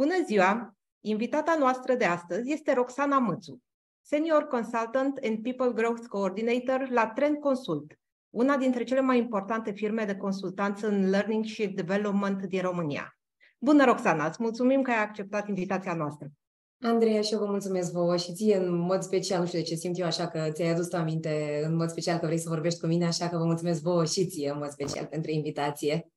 Bună ziua! Invitata noastră de astăzi este Roxana Mățu, Senior Consultant and People Growth Coordinator la Trend Consult, una dintre cele mai importante firme de consultanță în learning și development din România. Bună, Roxana! Îți mulțumim că ai acceptat invitația noastră. Andreea, și eu vă mulțumesc vouă și ție în mod special, nu știu de ce simt eu așa că ți-ai adus aminte în mod special că vrei să vorbești cu mine, așa că vă mulțumesc vouă și ție în mod special pentru invitație.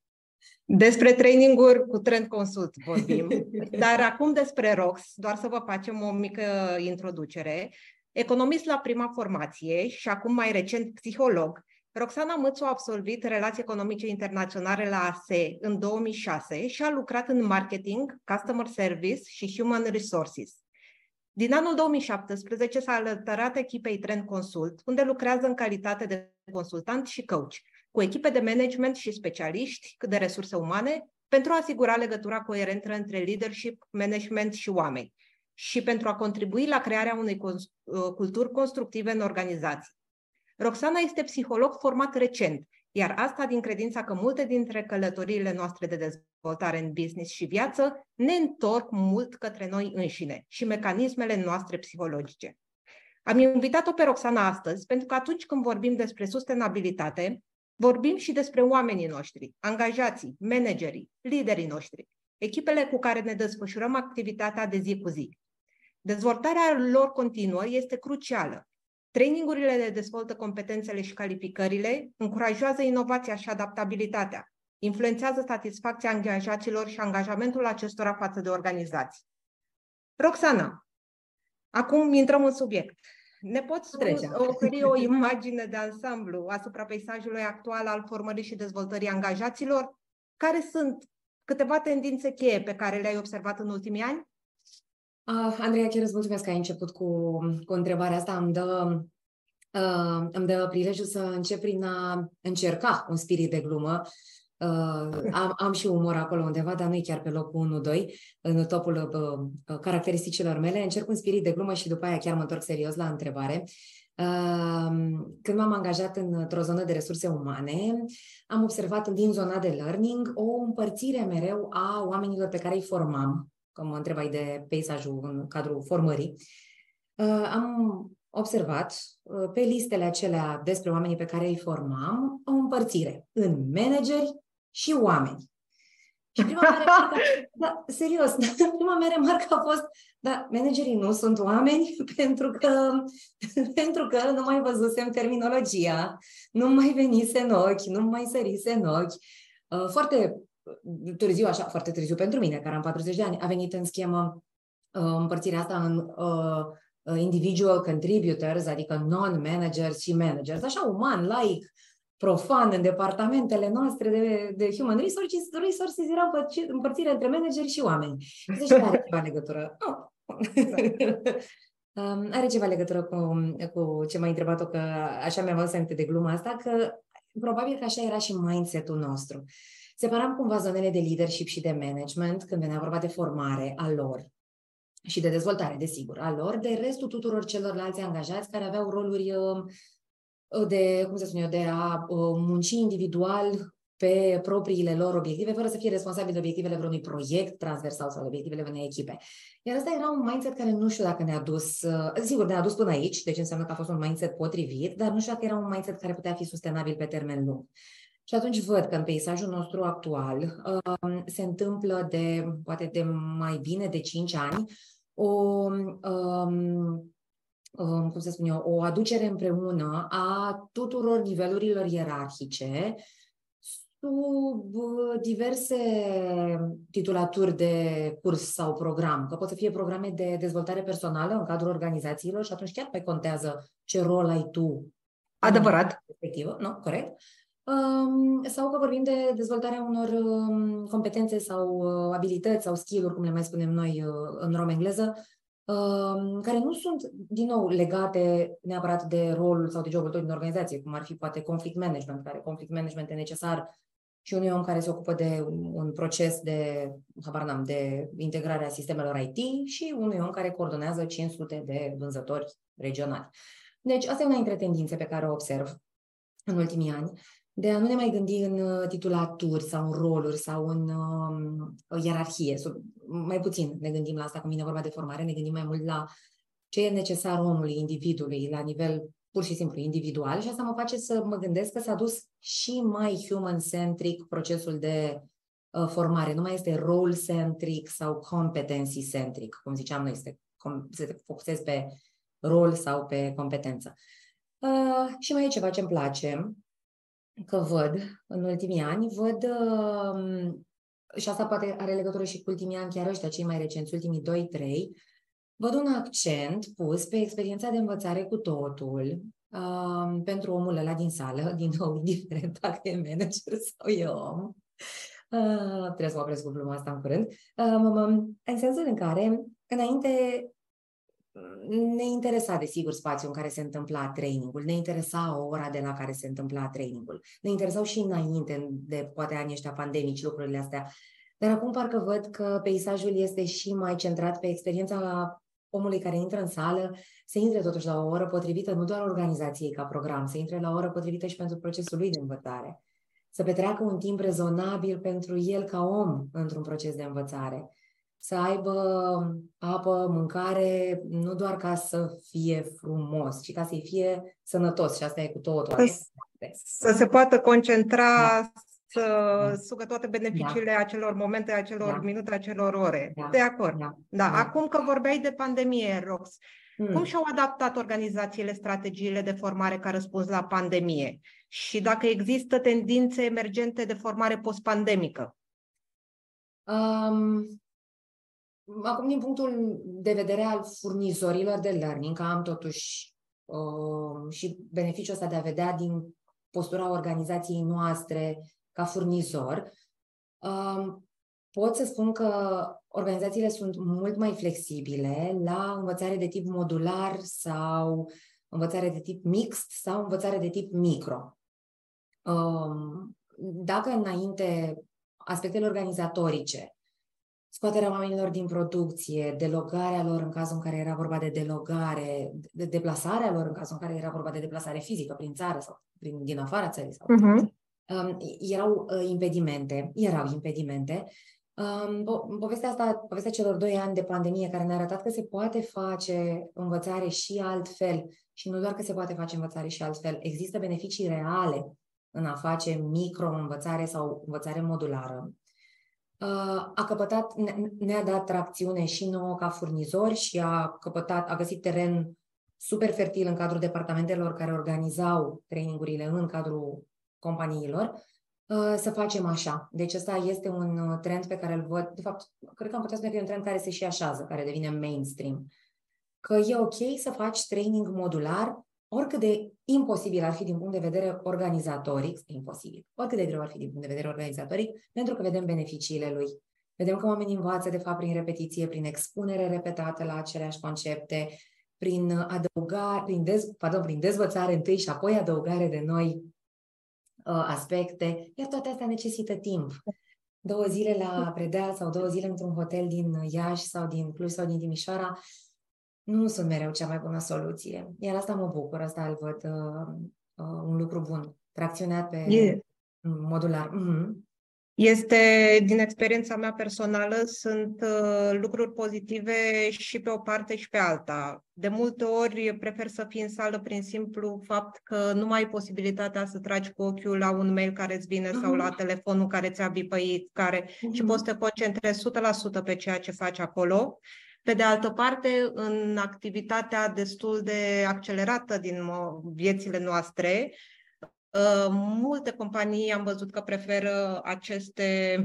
Despre traininguri cu Trend Consult vorbim, dar acum despre ROX, doar să vă facem o mică introducere. Economist la prima formație și acum mai recent psiholog, Roxana Mățu a absolvit relații economice internaționale la ASE în 2006 și a lucrat în marketing, customer service și human resources. Din anul 2017 s-a alătărat echipei Trend Consult, unde lucrează în calitate de consultant și coach cu echipe de management și specialiști de resurse umane pentru a asigura legătura coerentă între leadership, management și oameni și pentru a contribui la crearea unei uh, culturi constructive în organizații. Roxana este psiholog format recent, iar asta din credința că multe dintre călătoriile noastre de dezvoltare în business și viață ne întorc mult către noi înșine și mecanismele noastre psihologice. Am invitat-o pe Roxana astăzi pentru că atunci când vorbim despre sustenabilitate, Vorbim și despre oamenii noștri, angajații, managerii, liderii noștri, echipele cu care ne desfășurăm activitatea de zi cu zi. Dezvoltarea lor continuă este crucială. Trainingurile le dezvoltă competențele și calificările, încurajează inovația și adaptabilitatea, influențează satisfacția angajaților și angajamentul acestora față de organizații. Roxana, acum intrăm în subiect. Ne poți Trecem. oferi o imagine de ansamblu asupra peisajului actual al formării și dezvoltării angajaților? Care sunt câteva tendințe cheie pe care le-ai observat în ultimii ani? Uh, Andreea, chiar îți mulțumesc că ai început cu, cu întrebarea asta. Îmi dă, uh, îmi dă prilejul să încep prin a încerca un spirit de glumă Uh, am, am și umor acolo undeva, dar nu e chiar pe locul 1-2, în topul uh, caracteristicilor mele. Încerc un spirit de glumă și după aia chiar mă întorc serios la întrebare. Uh, când m-am angajat într-o zonă de resurse umane, am observat din zona de learning o împărțire mereu a oamenilor pe care îi formam, că mă întrebai de peisajul în cadrul formării. Uh, am observat uh, pe listele acelea despre oamenii pe care îi formam o împărțire în manageri și oameni. Și prima mea remarcă, da, serios, prima mea remarcă a fost, da, managerii nu sunt oameni pentru că, pentru că nu mai văzusem terminologia, nu mai venise în ochi, nu mai sărise în ochi. Uh, foarte târziu, așa, foarte târziu pentru mine, care am 40 de ani, a venit în schemă uh, împărțirea asta în uh, individual contributors, adică non-managers și managers, așa uman, laic, profan în departamentele noastre de, de human resources, resources era împărțire între manageri și oameni. Deci are ceva legătură. Oh. are ceva legătură cu, cu ce m-ai întrebat-o, că așa mi-am văzut aminte de gluma asta, că probabil că așa era și mindset-ul nostru. Separam cumva zonele de leadership și de management când venea vorba de formare a lor și de dezvoltare, desigur, a lor, de restul tuturor celorlalți angajați care aveau roluri uh, de, cum să spun eu, de a uh, munci individual pe propriile lor obiective, fără să fie responsabil de obiectivele vreunui proiect transversal sau de obiectivele unei echipe. Iar asta era un mindset care nu știu dacă ne-a dus, uh, sigur, ne-a dus până aici, deci înseamnă că a fost un mindset potrivit, dar nu știu dacă era un mindset care putea fi sustenabil pe termen lung. Și atunci văd că în peisajul nostru actual uh, se întâmplă de, poate de mai bine de 5 ani, o um, Um, cum să spun eu, o aducere împreună a tuturor nivelurilor ierarhice sub uh, diverse titulaturi de curs sau program, că pot să fie programe de dezvoltare personală în cadrul organizațiilor și atunci chiar pe contează ce rol ai tu. Adevărat. Respectivă, nu? Corect. Um, sau că vorbim de dezvoltarea unor um, competențe sau uh, abilități sau skill-uri, cum le mai spunem noi uh, în rom-engleză, care nu sunt, din nou, legate neapărat de rolul sau de jobul tău din organizație, cum ar fi poate conflict management, care conflict management e necesar și unui om care se ocupă de un proces de, habar n-am, de integrare a sistemelor IT și unui om care coordonează 500 de vânzători regionali. Deci, asta e una dintre tendințe pe care o observ. în ultimii ani, de a nu ne mai gândi în uh, titulaturi sau în roluri sau în uh, ierarhie. Mai puțin ne gândim la asta când vine vorba de formare, ne gândim mai mult la ce e necesar omului, individului, la nivel pur și simplu individual și asta mă face să mă gândesc că s-a dus și mai human-centric procesul de uh, formare. Nu mai este role-centric sau competency-centric, cum ziceam noi, este, com- să te focusezi pe rol sau pe competență. Uh, și mai e ceva ce îmi place, că văd în ultimii ani, văd uh, și asta poate are legătură și cu ultimii ani, chiar ăștia, cei mai recenți, ultimii 2-3, văd un accent pus pe experiența de învățare cu totul um, pentru omul ăla din sală, din nou, indiferent dacă e manager sau e om. Uh, trebuie să mă opresc cu gluma asta în curând. Uh, în sensul în care, înainte, ne interesa, desigur, spațiul în care se întâmpla trainingul, ne interesa ora de la care se întâmpla trainingul, ne interesau și înainte de, poate, anii ăștia pandemici, lucrurile astea. Dar acum parcă văd că peisajul este și mai centrat pe experiența omului care intră în sală să intre totuși la o oră potrivită, nu doar organizației ca program, să intre la o oră potrivită și pentru procesul lui de învățare. Să petreacă un timp rezonabil pentru el ca om într-un proces de învățare. Să aibă apă, mâncare, nu doar ca să fie frumos, ci ca să-i fie sănătos. Și asta e cu totul. Să, să se poată concentra, da să da. sugă toate beneficiile da. acelor momente, acelor da. minute, acelor ore. Da. De acord. Da. Da. da. Acum că vorbeai de pandemie, Rox, hmm. cum și-au adaptat organizațiile strategiile de formare ca răspuns la pandemie? Și dacă există tendințe emergente de formare post-pandemică? Um, acum, din punctul de vedere al furnizorilor de learning, că am totuși uh, și beneficiul ăsta de a vedea din postura organizației noastre ca furnizor, um, pot să spun că organizațiile sunt mult mai flexibile la învățare de tip modular sau învățare de tip mixt sau învățare de tip micro. Um, dacă înainte aspectele organizatorice, scoaterea oamenilor din producție, delogarea lor în cazul în care era vorba de delogare, de deplasarea lor în cazul în care era vorba de deplasare fizică prin țară sau prin, din afara țării sau uh-huh um, erau uh, impedimente, erau impedimente. Um, po- povestea asta, povestea celor doi ani de pandemie, care ne-a arătat că se poate face învățare și altfel, și nu doar că se poate face învățare și altfel, există beneficii reale în a face micro-învățare sau învățare modulară. Uh, a căpătat, ne-a dat tracțiune și nouă ca furnizori și a căpătat, a găsit teren super fertil în cadrul departamentelor care organizau trainingurile în cadrul companiilor, uh, să facem așa. Deci ăsta este un uh, trend pe care îl văd, de fapt, cred că am putea spune că e un trend care se și așează, care devine mainstream. Că e ok să faci training modular, oricât de imposibil ar fi din punct de vedere organizatoric, imposibil, oricât de greu ar fi din punct de vedere organizatoric, pentru că vedem beneficiile lui. Vedem că oamenii învață, de fapt, prin repetiție, prin expunere repetată la aceleași concepte, prin adăugare, prin, dez, pardon, prin dezvățare întâi și apoi adăugare de noi uh, aspecte, iar toate astea necesită timp. Două zile la predeal sau două zile într-un hotel din Iași sau din Cluj sau din Timișoara nu sunt mereu cea mai bună soluție. Iar asta mă bucur, asta îl văd uh, uh, un lucru bun, tracționat pe yeah. modular. Mm-hmm. Este, din experiența mea personală, sunt uh, lucruri pozitive și pe o parte și pe alta. De multe ori prefer să fii în sală prin simplu fapt că nu mai ai posibilitatea să tragi cu ochiul la un mail care îți vine uh-huh. sau la mhm. telefonul care ți-a bipăit, care, uh-huh. și mhm. poți să te concentrezi 100% pe ceea ce faci acolo. Pe de altă parte, în activitatea destul de accelerată din viețile noastre, Uh, multe companii am văzut că preferă aceste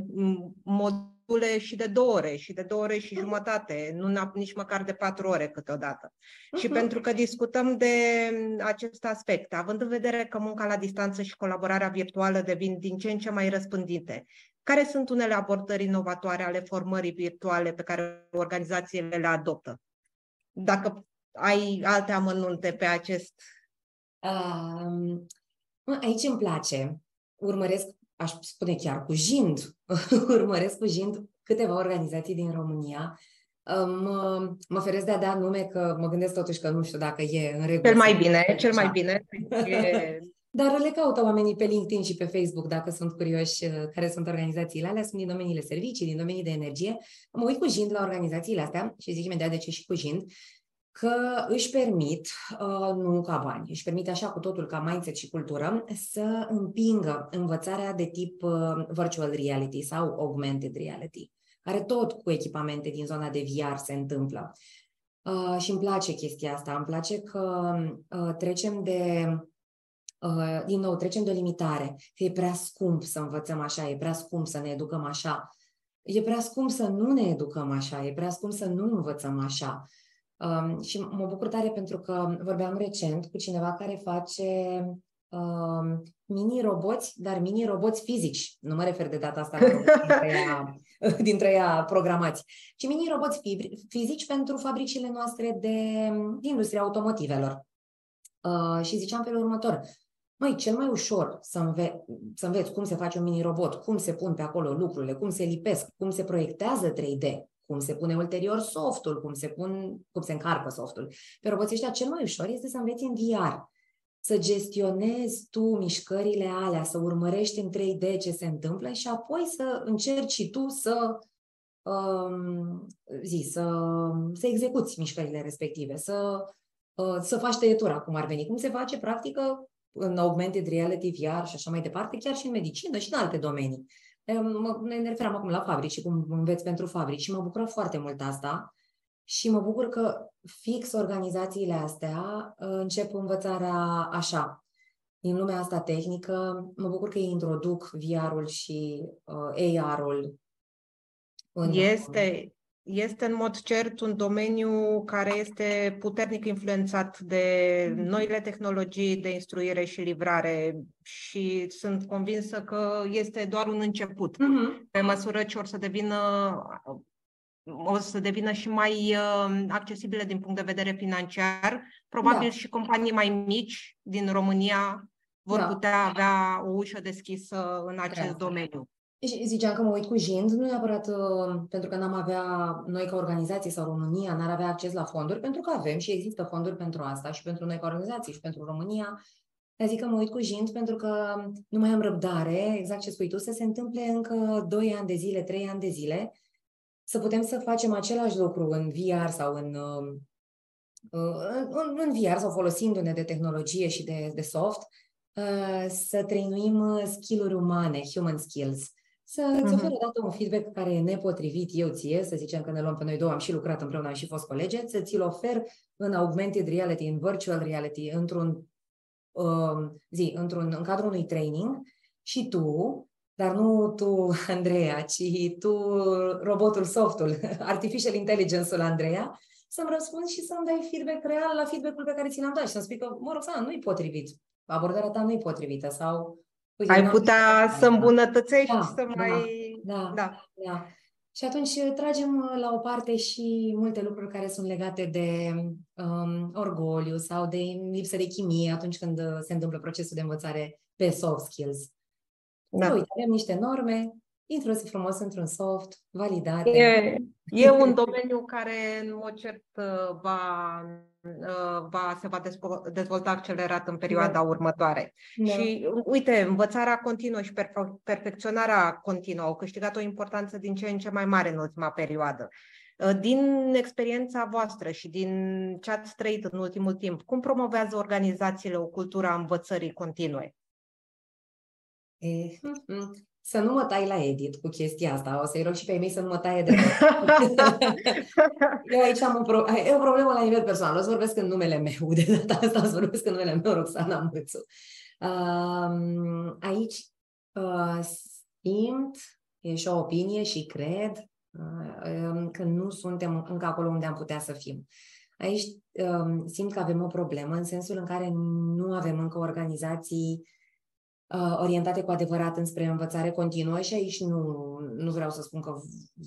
module și de două ore, și de două ore și jumătate, nu nici măcar de patru ore câteodată. Uh-huh. Și pentru că discutăm de acest aspect, având în vedere că munca la distanță și colaborarea virtuală devin din ce în ce mai răspândite, care sunt unele abordări inovatoare ale formării virtuale pe care organizațiile le adoptă? Dacă ai alte amănunte pe acest... Um, Aici îmi place. Urmăresc, aș spune chiar cu jind, urmăresc cu jind câteva organizații din România. Mă, mă feresc de a da nume că mă gândesc totuși că nu știu dacă e în regulă. Cel mai bine, cel mai bine. E Dar le caută oamenii pe LinkedIn și pe Facebook dacă sunt curioși uh, care sunt organizațiile alea. Sunt din domeniile servicii, din domenii de energie. Mă uit cu jind la organizațiile astea și zic imediat de ce și cu jind că își permit, uh, nu ca bani, își permit așa cu totul ca mindset și cultură, să împingă învățarea de tip uh, virtual reality sau augmented reality, care tot cu echipamente din zona de VR se întâmplă. Uh, și îmi place chestia asta, îmi place că trecem de din nou, trecem de o limitare, că e prea scump să învățăm așa, e prea scump să ne educăm așa, e prea scump să nu ne educăm așa, e prea scump să nu învățăm așa. Um, și mă bucur tare pentru că vorbeam recent cu cineva care face um, mini-roboți, dar mini-roboți fizici. Nu mă refer de data asta la dintre ea, dintre ea programați, ci mini-roboți fizici pentru fabricile noastre de, de industria automotivelor. Uh, și ziceam felul următor, Măi, cel mai ușor să, înve- să înveți cum se face un mini-robot, cum se pun pe acolo lucrurile, cum se lipesc, cum se proiectează 3D, cum se pune ulterior softul, cum se, pun, cum se încarcă softul. Pe roboții ăștia cel mai ușor este să înveți în VR, să gestionezi tu mișcările alea, să urmărești în 3D ce se întâmplă și apoi să încerci și tu să um, zi, să, să execuți mișcările respective, să, uh, să faci tăietura, cum ar veni. Cum se face, practică, în augmented reality, VR și așa mai departe, chiar și în medicină și în alte domenii. Mă, ne referam acum la fabrici și cum înveți pentru fabrici și mă bucură foarte mult asta și mă bucur că fix organizațiile astea uh, încep învățarea așa. Din lumea asta tehnică, mă bucur că ei introduc VR-ul și uh, AR-ul. În... Este, este în mod cert un domeniu care este puternic influențat de mm-hmm. noile tehnologii de instruire și livrare și sunt convinsă că este doar un început. Mm-hmm. Pe măsură ce or să devină o să devină și mai uh, accesibile din punct de vedere financiar, probabil da. și companii mai mici din România vor da. putea avea o ușă deschisă în acest da. domeniu. Și ziceam că mă uit cu jind, nu neapărat uh, pentru că n-am avea, noi ca organizație sau România, n-ar avea acces la fonduri, pentru că avem și există fonduri pentru asta și pentru noi ca organizație și pentru România. Dar zic că mă uit cu jind pentru că nu mai am răbdare, exact ce spui tu, să se întâmple încă 2 ani de zile, 3 ani de zile, să putem să facem același lucru în VR sau în, uh, în, în VR sau folosindu-ne de tehnologie și de, de soft, uh, să trăinuim skill-uri umane, human skills să îți oferă odată un feedback care e nepotrivit eu ție, să zicem că ne luăm pe noi două, am și lucrat împreună, am și fost colege, să ți-l ofer în augmented reality, în virtual reality, într-un uh, zi, într-un, în cadrul unui training și tu, dar nu tu, Andreea, ci tu, robotul softul, artificial intelligence-ul Andreea, să-mi răspunzi și să-mi dai feedback real la feedback-ul pe care ți l-am dat și să-mi spui că, mă rog, nu-i potrivit, abordarea ta nu-i potrivită sau Uite, Ai putea să îmbunătățești da, și să da, mai... Da, da, da. Și atunci uh, tragem uh, la o parte și multe lucruri care sunt legate de um, orgoliu sau de lipsă de chimie atunci când uh, se întâmplă procesul de învățare pe soft skills. Da. Uite, avem niște norme, introduce frumos într-un soft, validate. E, e un domeniu care, în mod cert, va Uh, va, se va dezvolta accelerat în perioada da. următoare. Da. Și uite, învățarea continuă și perfe- perfecționarea continuă au câștigat o importanță din ce în ce mai mare în ultima perioadă. Uh, din experiența voastră și din ce ați trăit în ultimul timp, cum promovează organizațiile o cultură a învățării continue? Eh, să nu mă tai la edit cu chestia asta. O să-i rog și pe ei mei să nu mă taie de Eu aici am un pro- e o problemă la nivel personal. O să vorbesc în numele meu. De data asta o să vorbesc în numele meu, Roxana Mâțu. Um, aici uh, simt, e și o opinie și cred uh, că nu suntem încă acolo unde am putea să fim. Aici um, simt că avem o problemă în sensul în care nu avem încă organizații uh, orientate cu adevărat înspre învățare continuă și aici nu, nu vreau să spun că,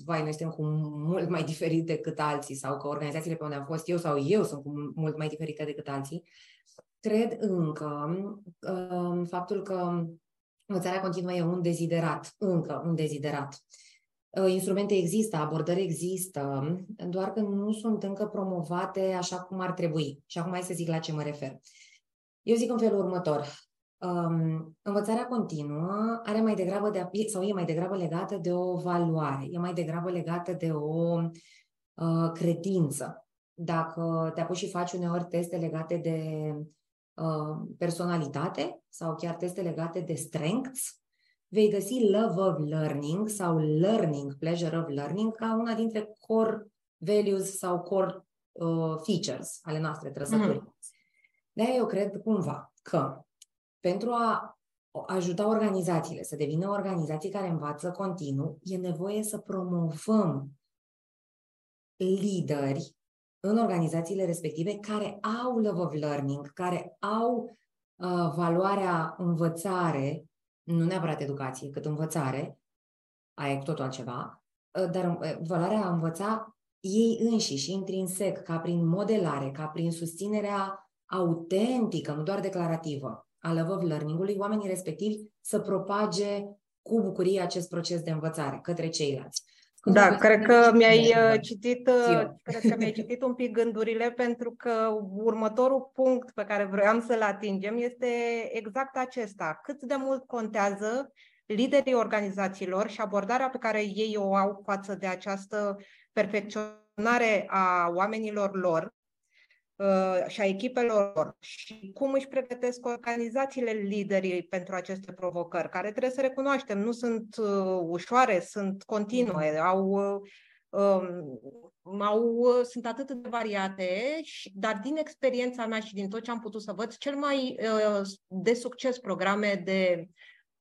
vai, noi suntem cu mult mai diferit decât alții sau că organizațiile pe unde am fost eu sau eu sunt cu mult mai diferite decât alții. Cred încă uh, faptul că învățarea continuă e un deziderat, încă un deziderat. Uh, instrumente există, abordări există, doar că nu sunt încă promovate așa cum ar trebui. Și acum hai să zic la ce mă refer. Eu zic în felul următor um, învățarea continuă are mai degrabă de, sau e mai degrabă legată de o valoare, e mai degrabă legată de o uh, credință. Dacă te apuci și faci uneori teste legate de uh, personalitate sau chiar teste legate de strengths, vei găsi love of learning sau learning, pleasure of learning, ca una dintre core values sau core uh, features ale noastre, trăsături. Mm. de eu cred cumva că pentru a ajuta organizațiile să devină organizații care învață continuu, e nevoie să promovăm lideri în organizațiile respective care au love of learning, care au uh, valoarea învățare, nu neapărat educație, cât învățare, aia e cu totul altceva, uh, dar uh, valoarea a învăța ei înșiși, intrinsec, ca prin modelare, ca prin susținerea autentică, nu doar declarativă, a love of learning-ului, oamenii respectivi să propage cu bucurie acest proces de învățare către ceilalți. Da, cred că mi-ai uh, citit, uh, cred că mi-ai citit un pic gândurile pentru că următorul punct pe care vroiam să-l atingem este exact acesta. Cât de mult contează liderii organizațiilor și abordarea pe care ei o au față de această perfecționare a oamenilor lor uh, și a echipelor lor și cum își pregătesc organizațiile liderii pentru aceste provocări, care trebuie să recunoaștem, nu sunt uh, ușoare, sunt continue, mm-hmm. au, um, au, sunt atât de variate, dar din experiența mea și din tot ce am putut să văd, cel mai uh, de succes programe de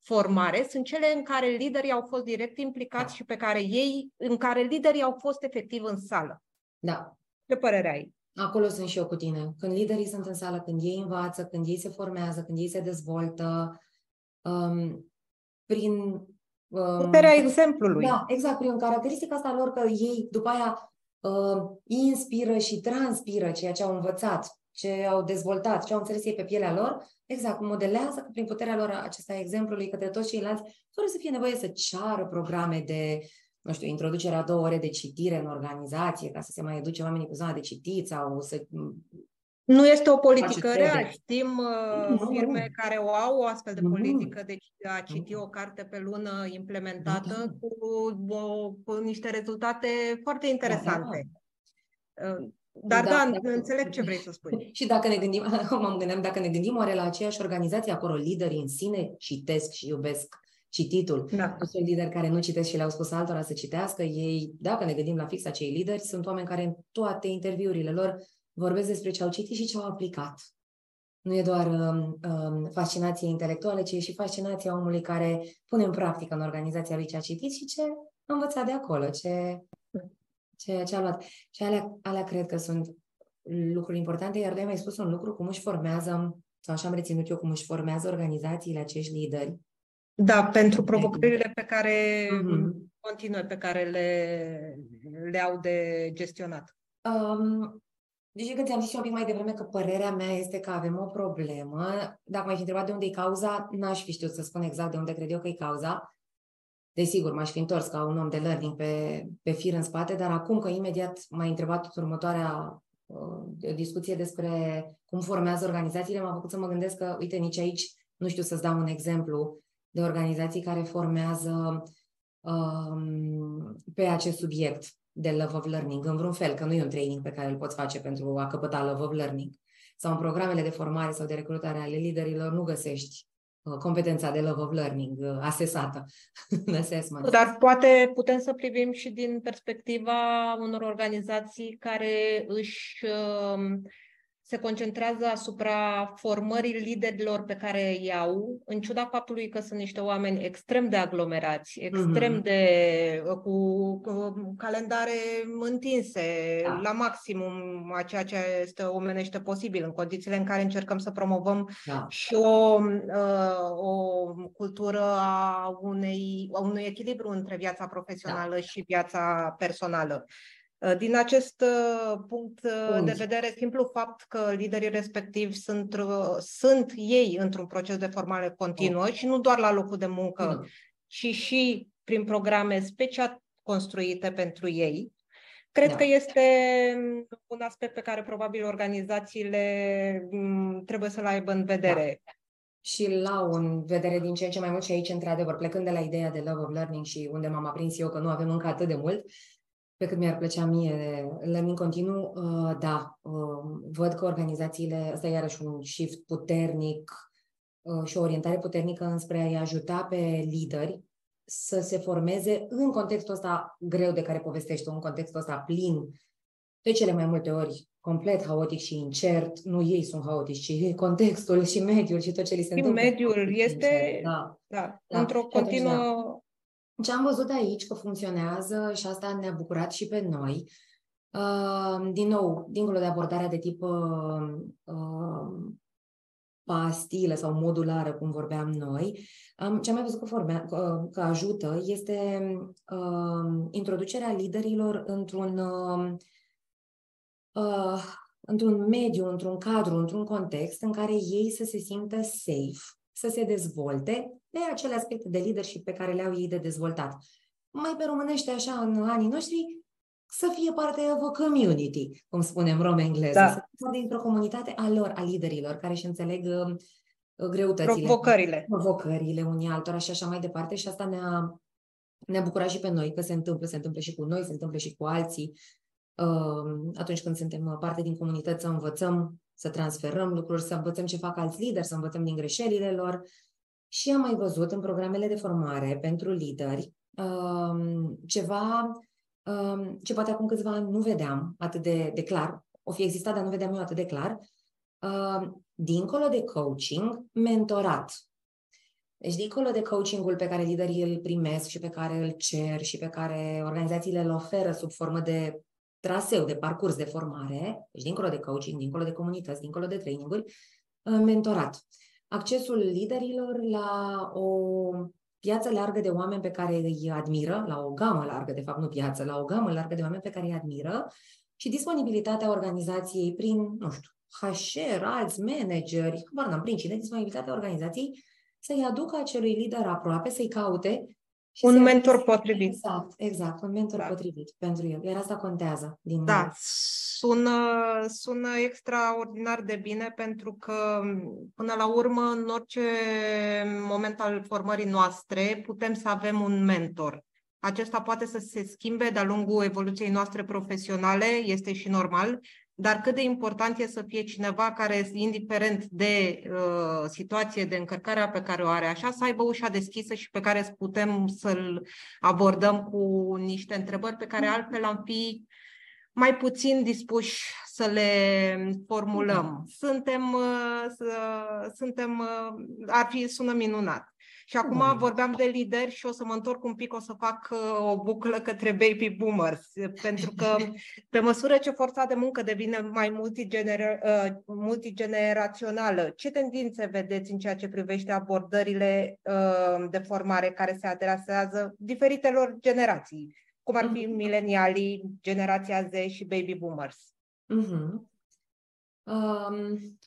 formare sunt cele în care liderii au fost direct implicați da. și pe care ei, în care liderii au fost efectiv în sală. Da. Ce părere ai? Acolo sunt și eu cu tine. Când liderii sunt în sală, când ei învață, când ei se formează, când ei se dezvoltă, um, prin... Um, Puterea exemplului. Da, exact, prin caracteristica asta lor că ei după aia uh, inspiră și transpiră ceea ce au învățat, ce au dezvoltat, ce au înțeles ei pe pielea lor, exact, modelează prin puterea lor acesta exemplului către toți ceilalți, fără să fie nevoie să ceară programe de nu știu, introducerea două ore de citire în organizație ca să se mai educe oamenii cu zona de citit sau să nu este o politică rea. Știm uh, nu, firme nu. care o au o astfel de nu. politică, deci a citi o carte pe lună implementată cu, o, cu niște rezultate foarte interesante. Da, da. Uh, dar da, da, da, înțeleg ce vrei să spui. Și dacă ne gândim, mă gândeam, dacă ne gândim oare la aceeași organizație, acolo liderii în sine citesc și iubesc cititul. Da. Nu sunt lideri care nu citesc și le-au spus altora să citească. Ei, dacă ne gândim la fix acei lideri, sunt oameni care în toate interviurile lor vorbesc despre ce au citit și ce au aplicat. Nu e doar um, um, fascinație intelectuală, ci e și fascinația omului care pune în practică în organizația lui ce a citit și ce a învățat de acolo, ce, ce, ce a luat. Și alea, alea cred că sunt lucruri importante, iar de mai spus un lucru, cum își formează, sau așa am reținut eu, cum își formează organizațiile acești lideri, da, pentru provocările pe care mm-hmm. continue, pe care le, le au de gestionat. Um, deci când ți-am zis și un pic mai devreme că părerea mea este că avem o problemă, dacă m-ai fi întrebat de unde e cauza, n-aș fi știut să spun exact de unde cred eu că e cauza. Desigur, m-aș fi întors ca un om de learning pe, pe fir în spate, dar acum că imediat m-ai întrebat următoarea uh, discuție despre cum formează organizațiile, m-a făcut să mă gândesc că, uite, nici aici nu știu să-ți dau un exemplu de organizații care formează um, pe acest subiect de love of learning, în vreun fel, că nu e un training pe care îl poți face pentru a căpăta love of learning. Sau în programele de formare sau de recrutare ale liderilor nu găsești uh, competența de love of learning uh, asesată în assessment. Dar poate putem să privim și din perspectiva unor organizații care își uh, se concentrează asupra formării liderilor pe care îi au, în ciuda faptului că sunt niște oameni extrem de aglomerați, extrem mm-hmm. de cu, cu calendare întinse da. la maximum a ceea ce este omenește posibil în condițiile în care încercăm să promovăm da. și o, uh, o cultură a, unei, a unui echilibru între viața profesională da. și viața personală. Uh, din acest uh, punct uh, de vedere, simplu fapt că liderii respectivi sunt, sunt ei într-un proces de formare continuă și nu doar la locul de muncă, mm. ci și prin programe special construite pentru ei, Cred da. că este un aspect pe care probabil organizațiile mm, trebuie să-l aibă în vedere. Da. și la un vedere din ce în ce mai mult și aici, într-adevăr, plecând de la ideea de love of learning și unde m-am aprins eu că nu avem încă atât de mult, pe cât mi-ar plăcea mie learning continuu, uh, da, uh, văd că organizațiile, ăsta e iarăși un shift puternic uh, și o orientare puternică înspre a-i ajuta pe lideri să se formeze în contextul ăsta greu de care povestești, în contextul ăsta plin, de cele mai multe ori complet haotic și incert, nu ei sunt haotici, ci contextul și mediul și tot ce li se și întâmplă. mediul este, da, da, da. într-o continuă... Da. Ce am văzut aici că funcționează și asta ne-a bucurat și pe noi, uh, din nou, dincolo de abordarea de tip uh, uh, pastilă sau modulară, cum vorbeam noi, um, ce am mai văzut că, formea, că, că ajută este uh, introducerea liderilor într-un uh, uh, într-un mediu, într-un cadru, într-un context în care ei să se simtă safe, să se dezvolte de acele aspecte de leadership pe care le-au ei de dezvoltat. Mai pe românește, așa, în anii noștri, să fie parte of a community, cum spunem rom engleză, da. să fie dintr-o comunitate a lor, a liderilor, care și înțeleg uh, greutățile. Provocările. Provocările unii altora și așa mai departe. Și asta ne-a, ne-a bucurat și pe noi că se întâmplă, se întâmplă și cu noi, se întâmplă și cu alții. Uh, atunci când suntem parte din comunități, să învățăm, să transferăm lucruri, să învățăm ce fac alți lideri, să învățăm din greșelile lor. Și am mai văzut în programele de formare pentru lideri uh, ceva ce poate acum câțiva ani nu vedeam atât de, de clar, o fi existat, dar nu vedeam eu atât de clar, dincolo de coaching, mentorat. Deci, dincolo de coachingul pe care liderii îl primesc și pe care îl cer și pe care organizațiile îl oferă sub formă de traseu, de parcurs de formare, deci dincolo de coaching, dincolo de comunități, dincolo de traininguri, mentorat. Accesul liderilor la o piață largă de oameni pe care îi admiră, la o gamă largă, de fapt nu piață, la o gamă largă de oameni pe care îi admiră și disponibilitatea organizației prin, nu știu, HR, alți manageri, habar n-am, prin cine, disponibilitatea organizației să-i aducă acelui lider aproape, să-i caute și un mentor potrivit. Exact, exact, un mentor da. potrivit pentru el. Iar asta contează. Din da, sună, sună extraordinar de bine pentru că, până la urmă, în orice moment al formării noastre, putem să avem un mentor. Acesta poate să se schimbe de-a lungul evoluției noastre profesionale, este și normal, dar cât de important e să fie cineva care, indiferent de uh, situație de încărcare pe care o are, așa, să aibă ușa deschisă și pe care putem să-l abordăm cu niște întrebări pe care altfel am fi mai puțin dispuși să le formulăm. Suntem, uh, suntem uh, ar fi, sună minunat. Și acum mm. vorbeam de lideri și o să mă întorc un pic, o să fac uh, o buclă către baby boomers, pentru că pe măsură ce forța de muncă devine mai multigener- uh, multigenerațională, ce tendințe vedeți în ceea ce privește abordările uh, de formare care se adresează diferitelor generații, cum ar fi mm-hmm. milenialii, generația Z și baby boomers? Mm-hmm. Um,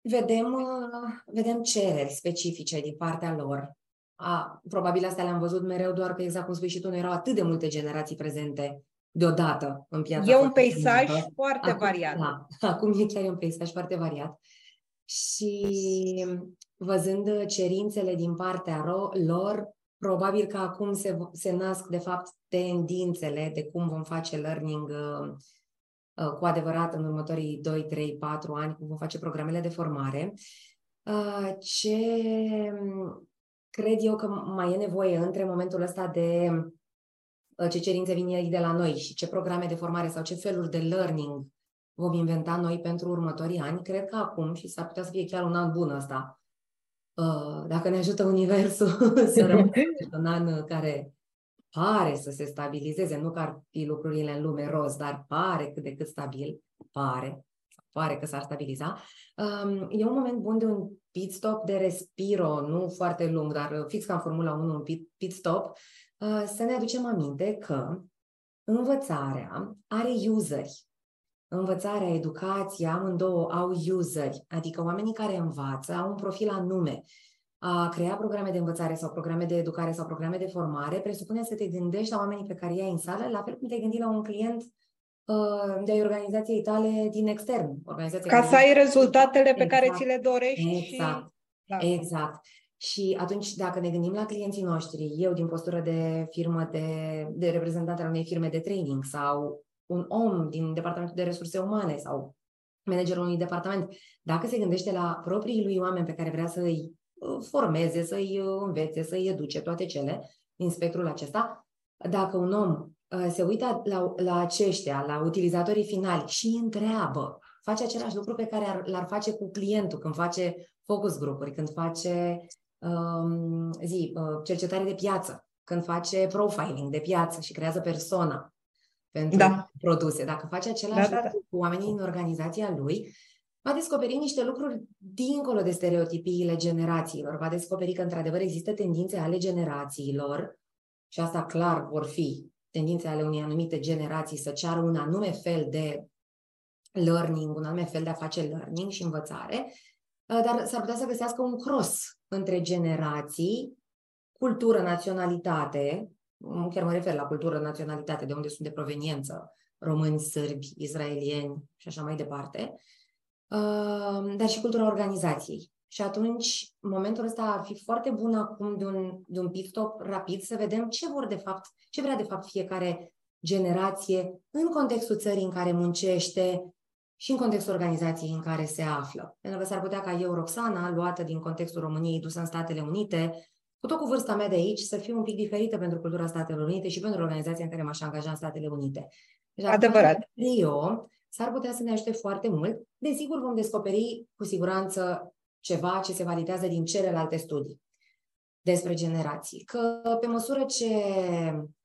vedem, uh, vedem cereri specifice din partea lor. A, probabil astea le-am văzut mereu, doar că, exact cum spui și tu, nu erau atât de multe generații prezente deodată în piața. E un peisaj foarte, foarte acum, variat. Da, acum e chiar un peisaj foarte variat. Și văzând cerințele din partea lor, probabil că acum se, se nasc, de fapt, tendințele de cum vom face learning uh, Uh, cu adevărat în următorii 2, 3, 4 ani, cum vom face programele de formare. Uh, ce cred eu că mai e nevoie între momentul ăsta de uh, ce cerințe vin ei de la noi și ce programe de formare sau ce feluri de learning vom inventa noi pentru următorii ani, cred că acum, și s-ar putea să fie chiar un an bun ăsta, dacă ne ajută Universul să rămână un an care pare să se stabilizeze, nu că ar fi lucrurile în lume roz, dar pare cât de cât stabil, pare, pare că s-ar stabiliza. Um, e un moment bun de un pit stop de respiro, nu foarte lung, dar fix ca în Formula 1, un pit, pit stop, uh, să ne aducem aminte că învățarea are useri. Învățarea, educația, amândouă au useri, adică oamenii care învață au un profil anume a crea programe de învățare sau programe de educare sau programe de formare presupune să te gândești la oamenii pe care i ai în sală, la fel cum te gândi la un client uh, de organizației tale din extern. Organizația Ca să ai rezultatele pe exact. care ți le dorești. Exact. Și... Da. Exact. Și atunci, dacă ne gândim la clienții noștri, eu din postură de firmă de, de reprezentant al unei firme de training sau un om din departamentul de resurse umane sau managerul unui departament, dacă se gândește la proprii lui oameni pe care vrea să îi uh, formeze, să îi uh, învețe, să îi educe, toate cele, din spectrul acesta, dacă un om uh, se uită la, la aceștia, la utilizatorii finali și întreabă, face același lucru pe care l-ar face cu clientul când face focus grupuri, când face um, zi, cercetare de piață, când face profiling de piață și creează persona, pentru da. produse. Dacă face același da, da, da. lucru cu oamenii în organizația lui, va descoperi niște lucruri dincolo de stereotipiile generațiilor. Va descoperi că, într-adevăr, există tendințe ale generațiilor și asta clar vor fi tendințe ale unei anumite generații să ceară un anume fel de learning, un anume fel de a face learning și învățare, dar s-ar putea să găsească un cross între generații, cultură, naționalitate, chiar mă refer la cultură, naționalitate, de unde sunt de proveniență, români, sârbi, israelieni și așa mai departe, uh, dar și cultura organizației. Și atunci, momentul ăsta ar fi foarte bun acum de un, de un pit stop rapid să vedem ce vor de fapt, ce vrea de fapt fiecare generație în contextul țării în care muncește și în contextul organizației în care se află. Pentru că s-ar putea ca eu, Roxana, luată din contextul României, dusă în Statele Unite, cu tot cu vârsta mea de aici, să fiu un pic diferită pentru cultura Statelor Unite și pentru organizația în care m-aș angaja în Statele Unite. Deci, Adevărat. Trio s-ar putea să ne ajute foarte mult. Desigur, vom descoperi cu siguranță ceva ce se validează din celelalte studii despre generații. Că pe măsură ce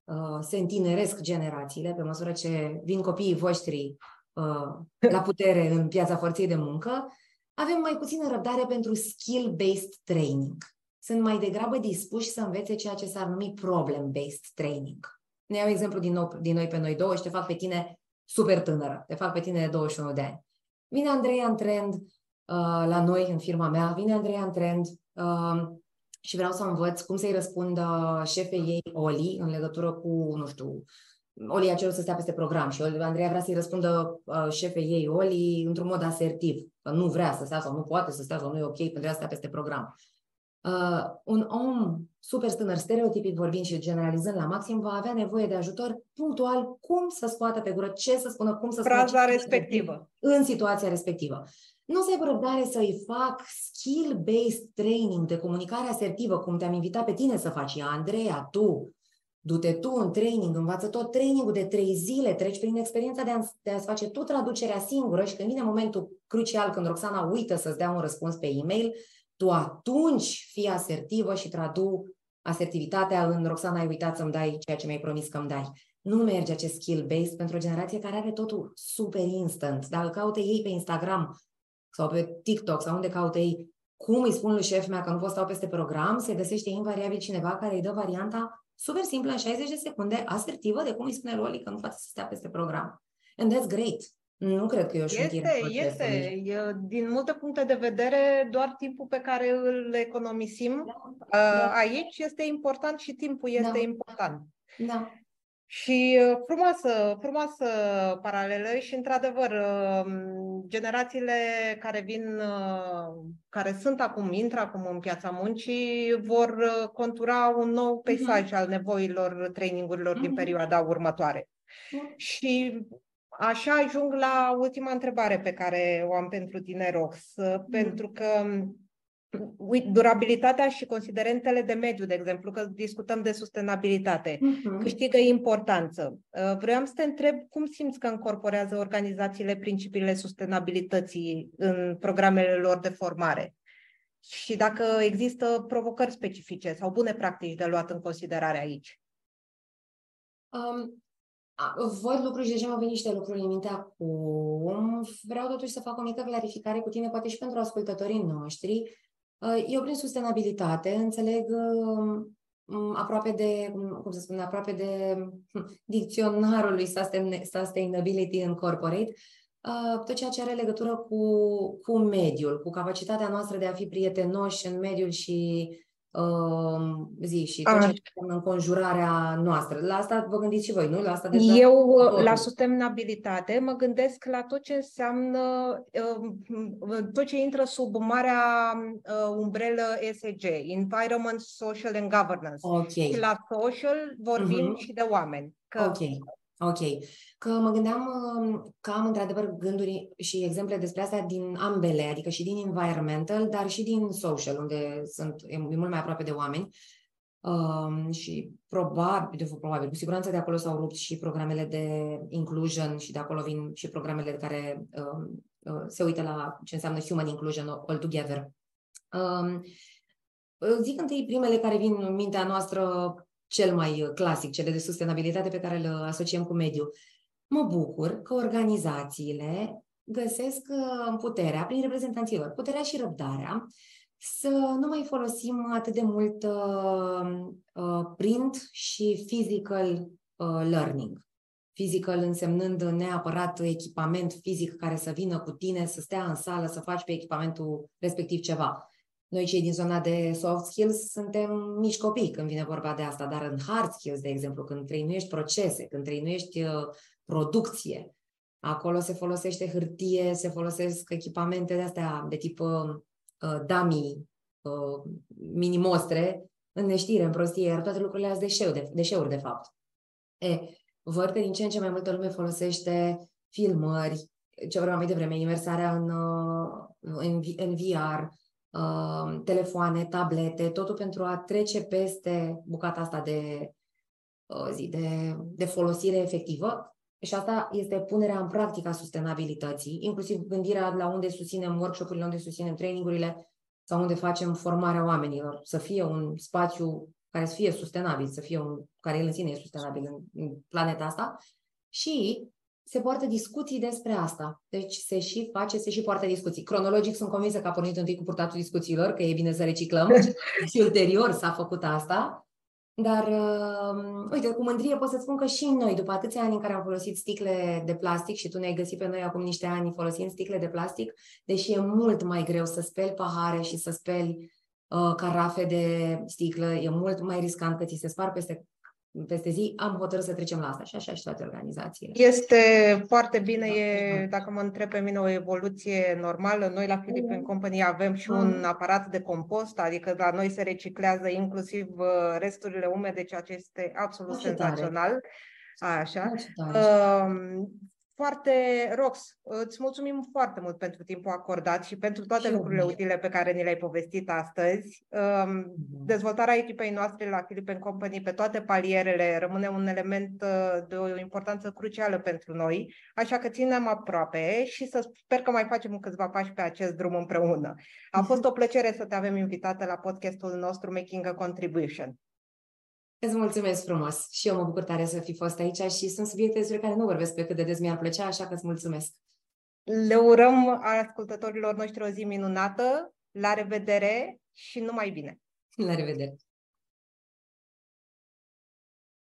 uh, se întineresc generațiile, pe măsură ce vin copiii voștri uh, la putere în piața forței de muncă, avem mai puțină răbdare pentru skill-based training sunt mai degrabă dispuși să învețe ceea ce s-ar numi problem-based training. Ne iau exemplu din, nou, din noi pe noi două și te fac pe tine super tânără, te fac pe tine de 21 de ani. Vine Andrei în trend uh, la noi, în firma mea, vine Andrei în trend uh, și vreau să învăț cum să-i răspundă șefei ei, Oli, în legătură cu, nu știu, Oli a cerut să stea peste program și Andreea vrea să-i răspundă uh, șefei ei, Oli, într-un mod asertiv, că nu vrea să stea sau nu poate să stea sau nu e ok pentru a stea peste program uh, un om super tânăr, stereotipic vorbind și generalizând la maxim, va avea nevoie de ajutor punctual cum să scoată pe gură, ce să spună, cum să spună. Fraza respectivă. În situația respectivă. Nu să aibă răbdare să-i fac skill-based training de comunicare asertivă, cum te-am invitat pe tine să faci. Andreea, tu, du-te tu în training, învață tot trainingul de trei zile, treci prin experiența de, a, de a-ți face tu traducerea singură și când vine momentul crucial, când Roxana uită să-ți dea un răspuns pe e-mail, tu atunci fii asertivă și tradu asertivitatea în Roxana, ai uitat să-mi dai ceea ce mi-ai promis că îmi dai. Nu merge acest skill-based pentru o generație care are totul super instant. Dacă caută ei pe Instagram sau pe TikTok sau unde caută ei, cum îi spun lui șef mea că nu pot stau peste program, se găsește invariabil cineva care îi dă varianta super simplă în 60 de secunde, asertivă, de cum îi spune lui că nu poate să stea peste program. And that's great. Nu cred că e o știre. Este, este. Din multe puncte de vedere, doar timpul pe care îl economisim da, da. aici este important și timpul este da. important. Da. Și frumoasă, frumoasă paralelă și, într-adevăr, generațiile care vin, care sunt acum, intră acum în piața muncii, vor contura un nou mhm. peisaj uh-huh. al nevoilor trainingurilor uh-huh. din mhm. perioada următoare. Uh-huh. Și Așa ajung la ultima întrebare pe care o am pentru tine, Rox, mm. pentru că durabilitatea și considerentele de mediu, de exemplu, că discutăm de sustenabilitate, uh-huh. câștigă importanță. Uh, vreau să te întreb cum simți că încorporează organizațiile principiile sustenabilității în programele lor de formare și dacă există provocări specifice sau bune practici de luat în considerare aici. Um, Văd lucruri și deja mi-au venit niște lucruri în minte acum. Vreau totuși să fac o mică clarificare cu tine, poate și pentru ascultătorii noștri. Eu prin sustenabilitate înțeleg aproape de, cum să spun, aproape de dicționarul lui Sustainability în Corporate, tot ceea ce are legătură cu, cu mediul, cu capacitatea noastră de a fi prietenoși în mediul și uh, zi și tot ce înseamnă înconjurarea noastră. La asta vă gândiți și voi, nu? La asta deja Eu, la sustenabilitate, mă gândesc la tot ce înseamnă, uh, tot ce intră sub marea uh, umbrelă ESG, Environment, Social and Governance. Okay. Și la social vorbim uh-huh. și de oameni. Că ok. Ok. Că mă gândeam um, că am într-adevăr gânduri și exemple despre asta din ambele, adică și din environmental, dar și din social, unde sunt e mult mai aproape de oameni. Um, și probabil, de probabil, cu siguranță de acolo s-au rupt și programele de inclusion și de acolo vin și programele care um, uh, se uită la ce înseamnă human inclusion altogether. Um, zic întâi primele care vin în mintea noastră cel mai uh, clasic, cele de sustenabilitate pe care le asociem cu mediul. Mă bucur că organizațiile găsesc uh, puterea, prin reprezentanților, puterea și răbdarea, să nu mai folosim atât de mult uh, uh, print și physical uh, learning. Physical însemnând neapărat echipament fizic care să vină cu tine, să stea în sală, să faci pe echipamentul respectiv ceva. Noi, cei din zona de soft skills, suntem mici copii când vine vorba de asta, dar în hard skills, de exemplu, când trăinuiești procese, când trăinuiești uh, producție, acolo se folosește hârtie, se folosesc echipamente de astea de tip uh, uh dummy, uh, mini-mostre, în neștire, în prostie, iar toate lucrurile astea deșeu, de, deșeuri, de fapt. E, văd că din ce în ce mai multă lume folosește filmări, ce vreau mai devreme, imersarea în, uh, în, în VR, uh, telefoane, tablete, totul pentru a trece peste bucata asta de, uh, zi, de, de folosire efectivă. Și asta este punerea în practică a sustenabilității, inclusiv gândirea la unde susținem workshop-urile, unde susținem trainingurile sau unde facem formarea oamenilor, să fie un spațiu care să fie sustenabil, să fie un, care el în sine e sustenabil în, în planeta asta și se poartă discuții despre asta. Deci se și face, se și poartă discuții. Cronologic sunt convinsă că a pornit întâi cu purtatul discuțiilor, că e bine să reciclăm și ulterior s-a făcut asta. Dar, uh, uite, cu mândrie pot să spun că și noi, după atâția ani în care am folosit sticle de plastic și tu ne-ai găsit pe noi acum niște ani folosind sticle de plastic, deși e mult mai greu să speli pahare și să speli uh, carafe de sticlă, e mult mai riscant că ți se spar peste peste zi, am hotărât să trecem la asta și așa și toate organizațiile. Este foarte bine, e, dacă mă întreb pe mine, o evoluție normală. Noi la Philip mm. Company avem și un mm. aparat de compost, adică la noi se reciclează inclusiv uh, resturile umede, ceea ce este absolut senzațional. Așa. Uh, foarte, Rox, îți mulțumim foarte mult pentru timpul acordat și pentru toate și lucrurile mie. utile pe care ni le-ai povestit astăzi. Mm-hmm. Dezvoltarea echipei noastre la Philip Company pe toate palierele rămâne un element uh, de o importanță crucială pentru noi, așa că ținem aproape și să sper că mai facem câțiva pași pe acest drum împreună. A fost o plăcere să te avem invitată la podcastul nostru Making a Contribution. Îți mulțumesc frumos și eu mă bucur tare să fi fost aici și sunt subiecte despre care nu vorbesc pe cât de des mi-ar plăcea, așa că îți mulțumesc. Le urăm ascultătorilor noștri o zi minunată, la revedere și numai bine! La revedere!